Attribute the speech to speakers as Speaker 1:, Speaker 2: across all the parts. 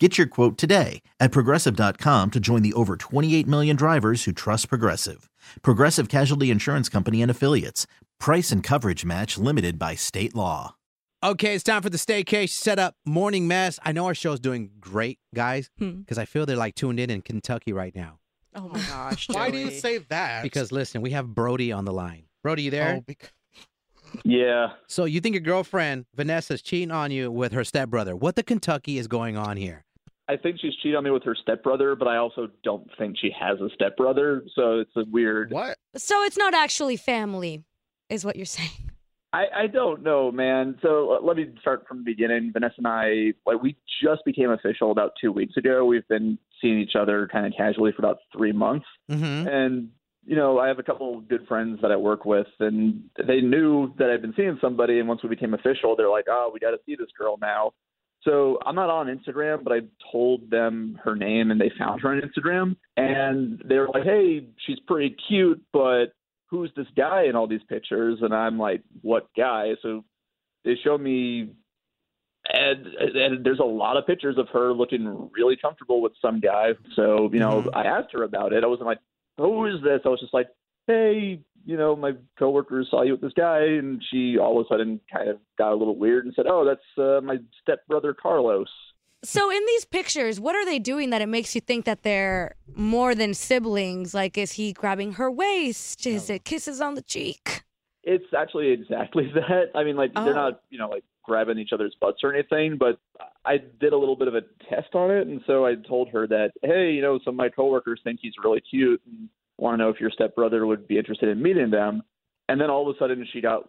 Speaker 1: Get your quote today at progressive.com to join the over 28 million drivers who trust Progressive. Progressive Casualty Insurance Company and Affiliates. Price and coverage match limited by state law.
Speaker 2: Okay, it's time for the staycation setup morning mess. I know our show's doing great, guys, hmm. because I feel they're like tuned in in Kentucky right now.
Speaker 3: Oh my gosh.
Speaker 4: Why do you
Speaker 3: Joey.
Speaker 4: say that?
Speaker 2: Because listen, we have Brody on the line. Brody, you there?
Speaker 4: Oh, bec-
Speaker 5: Yeah.
Speaker 2: So you think your girlfriend Vanessa's cheating on you with her stepbrother? What the Kentucky is going on here?
Speaker 5: I think she's cheating on me with her stepbrother, but I also don't think she has a stepbrother. So it's a weird.
Speaker 4: what?
Speaker 6: So it's not actually family, is what you're saying.
Speaker 5: I, I don't know, man. So uh, let me start from the beginning. Vanessa and I, like, we just became official about two weeks ago. We've been seeing each other kind of casually for about three months.
Speaker 2: Mm-hmm.
Speaker 5: And, you know, I have a couple of good friends that I work with, and they knew that I'd been seeing somebody. And once we became official, they're like, oh, we got to see this girl now. So I'm not on Instagram, but I told them her name and they found her on Instagram. And they were like, hey, she's pretty cute, but who's this guy in all these pictures? And I'm like, what guy? So they show me, and, and there's a lot of pictures of her looking really comfortable with some guy. So, you know, mm-hmm. I asked her about it. I wasn't like, who is this? I was just like, hey, you know, my coworker saw you with this guy, and she all of a sudden kind of got a little weird and said, oh, that's uh, my stepbrother Carlos.
Speaker 6: So in these pictures, what are they doing that it makes you think that they're more than siblings? Like, is he grabbing her waist? Is it kisses on the cheek?
Speaker 5: It's actually exactly that. I mean, like
Speaker 6: Oh.
Speaker 5: they're not, you know, like grabbing each other's butts or anything, but I did a little bit of a test on it, and so I told her that, hey, you know, some of my coworkers think he's really cute and want to know if your stepbrother would be interested in meeting them. And then all of a sudden, she got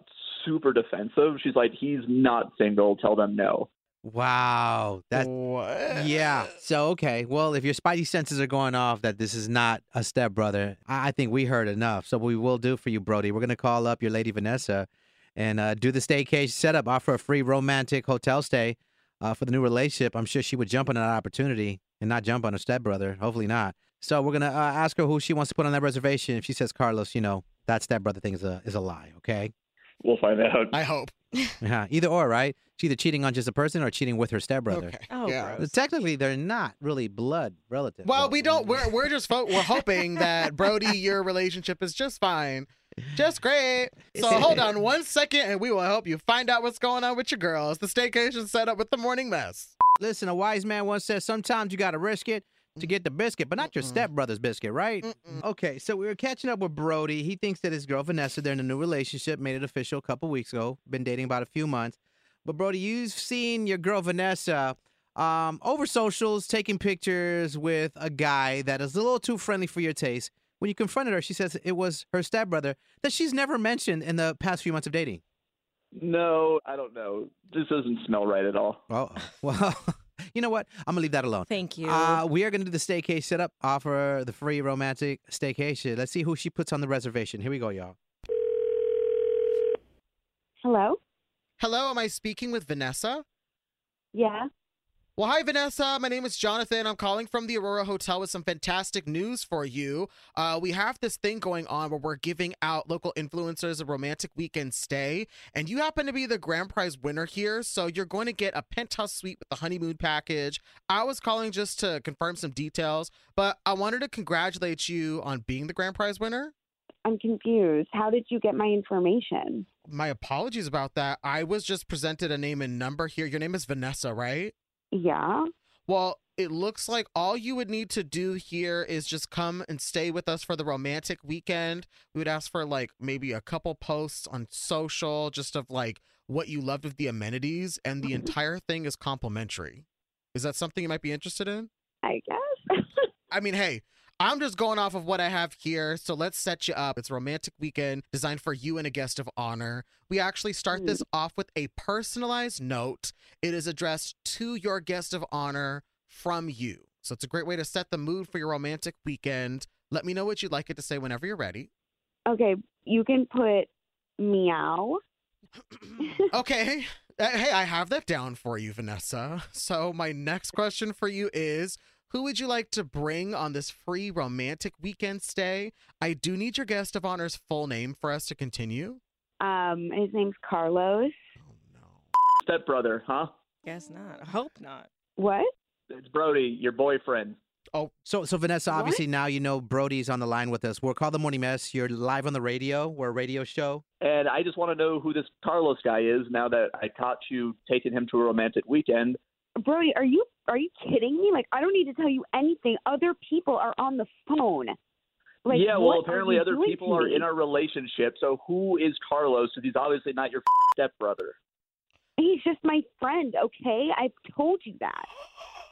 Speaker 5: super defensive. She's like, he's not single. Tell them no.
Speaker 2: Wow. That
Speaker 4: what?
Speaker 2: yeah. So okay. Well, if your spidey senses are going off that this is not a stepbrother, I I think we heard enough. So what we will do for you, Brody, we're gonna call up your lady Vanessa and uh, do the staycation setup, offer a free romantic hotel stay uh, for the new relationship. I'm sure she would jump on that opportunity and not jump on her stepbrother. Hopefully not. So we're gonna uh, ask her who she wants to put on that reservation. If she says Carlos, you know that stepbrother thing is a is a lie. Okay.
Speaker 5: We'll find out.
Speaker 4: I hope.
Speaker 2: Yeah. Either or, right? She's either cheating on just a person or cheating with her stepbrother.
Speaker 4: Okay.
Speaker 3: Oh,
Speaker 4: yeah.
Speaker 3: gross.
Speaker 2: Technically, they're not really blood relatives.
Speaker 4: Well, we don't. We're we're just fo- we're hoping that Brody, your relationship is just fine, just great. So hold on one second, and we will help you find out what's going on with your girls. The staycation set up with the morning mess.
Speaker 2: Listen, a wise man once said, sometimes you got to risk it to get the biscuit, but not your stepbrother's biscuit, right?
Speaker 4: Mm-mm.
Speaker 2: Okay, so we were catching up with Brody. He thinks that his girl Vanessa, they're in a new relationship, made it official a couple weeks ago, been dating about a few months. But Brody, you've seen your girl Vanessa um, over socials taking pictures with a guy that is a little too friendly for your taste. When you confronted her, she says it was her stepbrother that she's never mentioned in the past few months of dating.
Speaker 5: No, I don't know. This doesn't smell right at all.
Speaker 2: Oh, well, you know what? I'm gonna leave that alone.
Speaker 3: Thank you.
Speaker 2: Uh, we are gonna do the staycation setup, offer the free romantic staycation. Let's see who she puts on the reservation. Here we go, y'all.
Speaker 7: Hello?
Speaker 4: Hello, am I speaking with Vanessa?
Speaker 7: Yeah.
Speaker 4: Well, hi, Vanessa. My name is Jonathan. I'm calling from the Aurora Hotel with some fantastic news for you. Uh, we have this thing going on where we're giving out local influencers a romantic weekend stay, and you happen to be the grand prize winner here. So you're going to get a penthouse suite with the honeymoon package. I was calling just to confirm some details, but I wanted to congratulate you on being the grand prize winner.
Speaker 7: I'm confused. How did you get my information?
Speaker 4: My apologies about that. I was just presented a name and number here. Your name is Vanessa, right?
Speaker 7: Yeah.
Speaker 4: Well, it looks like all you would need to do here is just come and stay with us for the romantic weekend. We would ask for like maybe a couple posts on social just of like what you loved of the amenities, and the entire thing is complimentary. Is that something you might be interested in?
Speaker 7: I guess.
Speaker 4: I mean, hey, I'm just going off of what I have here. So let's set you up. It's a romantic weekend designed for you and a guest of honor. We actually start this off with a personalized note. It is addressed to your guest of honor from you. So it's a great way to set the mood for your romantic weekend. Let me know what you'd like it to say whenever you're ready.
Speaker 7: okay, you can put Meow.
Speaker 4: okay. Uh, hey, I have that down for you, Vanessa. So, my next question for you is Who would you like to bring on this free romantic weekend stay? I do need your guest of honor's full name for us to continue.
Speaker 7: Um, his name's Carlos.
Speaker 4: Oh, no.
Speaker 5: Stepbrother, huh?
Speaker 3: Guess not. I hope not.
Speaker 7: What?
Speaker 5: It's Brody, your boyfriend.
Speaker 2: Oh, so, so Vanessa,
Speaker 7: What?
Speaker 2: obviously now you know Brody's on the line with us. We're called the Morning Mess. You're live on the radio. We're a radio show.
Speaker 5: And I just want to know who this Carlos guy is now that I caught you taking him to a romantic weekend.
Speaker 7: Brody, are you are you kidding me? Like I don't need to tell you anything. Other people are on the phone. Like
Speaker 5: yeah, well, apparently other people are in our relationship. So who is Carlos? Because he's obviously not your stepbrother.
Speaker 7: He's just my friend, okay? I've told you that.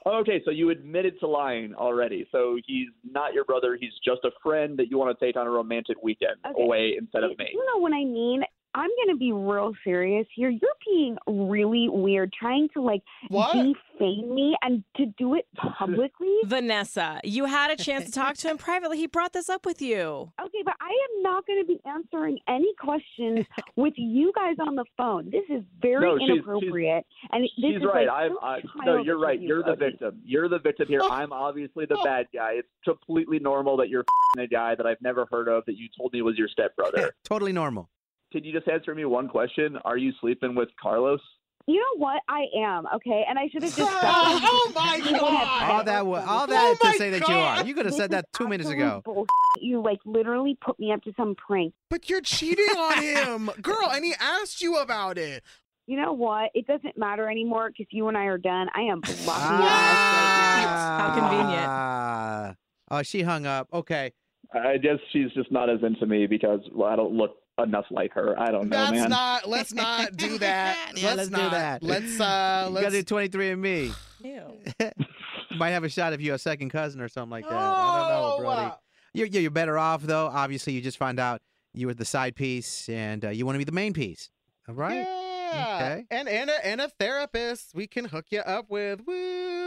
Speaker 5: Okay, so you admitted to lying already. So he's not your brother. He's just a friend that you want to take on a romantic weekend
Speaker 7: Okay.
Speaker 5: away instead of me.
Speaker 7: You know what I mean? I'm gonna be real serious here. You're being really weird, trying to like
Speaker 4: What?
Speaker 7: defame me and to do it publicly.
Speaker 3: Vanessa, you had a chance to talk to him privately. He brought this up with you.
Speaker 7: Okay, but I am not going to be answering any questions with you guys on the phone. This is very
Speaker 5: No, she's- she's-
Speaker 7: inappropriate, and this
Speaker 5: She's
Speaker 7: is
Speaker 5: right.
Speaker 7: Like
Speaker 5: I'm. I, no, you're right.
Speaker 7: you,
Speaker 5: You're the victim. You're the victim here. I'm obviously the bad guy. It's completely normal that you're f***ing a guy that I've never heard of that you told me was your stepbrother.
Speaker 2: totally normal.
Speaker 5: Can you just answer me one question? Are you sleeping with Carlos?
Speaker 7: You know what? I am okay, and I should have just.
Speaker 4: Oh, my
Speaker 7: You would have
Speaker 4: God.
Speaker 2: All that,
Speaker 7: those
Speaker 2: all
Speaker 4: Oh
Speaker 2: that
Speaker 4: my
Speaker 2: to say that you are. You could have
Speaker 7: This
Speaker 2: said that two minutes ago.
Speaker 7: bullshit. You like literally put me up to some prank.
Speaker 4: But you're cheating on him, girl, and he asked you about it.
Speaker 7: You know what? It doesn't matter anymore because you and I are done. I am blocking your ass right
Speaker 3: How convenient.
Speaker 2: Ah. Oh, she hung up. Okay.
Speaker 5: I guess she's just not as into me because well, I don't look enough like her. I don't know,
Speaker 4: That's
Speaker 5: man.
Speaker 4: not. Let's not do that.
Speaker 2: Yeah,
Speaker 4: let's,
Speaker 2: let's do that.
Speaker 4: Let's. Uh. Let's.
Speaker 2: got to do 23andMe.
Speaker 3: Ew.
Speaker 2: Might have a shot if you're a second cousin or something like that. I don't know,
Speaker 4: Oh,
Speaker 2: Brody.
Speaker 4: wow.
Speaker 2: You're, you're better off, though. Obviously, you just found out you were the side piece and uh, you want to be the main piece. All right?
Speaker 4: Yeah.
Speaker 2: Okay.
Speaker 4: And and a, and a therapist we can hook you up with. Woo.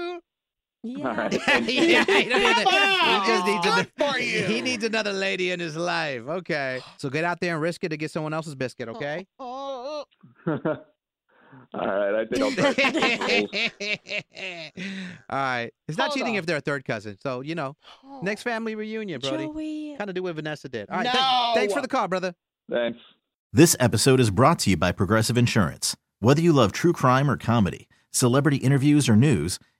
Speaker 3: Yeah.
Speaker 5: All right.
Speaker 2: yeah, he, don't need
Speaker 4: Come
Speaker 2: to- he
Speaker 4: on,
Speaker 2: just needs
Speaker 4: it's
Speaker 2: ano-
Speaker 4: good for you.
Speaker 2: He needs another lady in his life. Okay. So get out there and risk it to get someone else's biscuit, okay?
Speaker 5: All right, I think I'll.
Speaker 2: All right. It's not
Speaker 4: Hold
Speaker 2: cheating
Speaker 4: on.
Speaker 2: if they're a third cousin. So, you know,
Speaker 4: oh.
Speaker 2: next family reunion, Brody.
Speaker 3: Joey.
Speaker 2: Kind of do what Vanessa did. All right. th- thanks for the call, brother.
Speaker 5: Thanks.
Speaker 1: This episode is brought to you by Progressive Insurance. Whether you love true crime or comedy, celebrity interviews or news,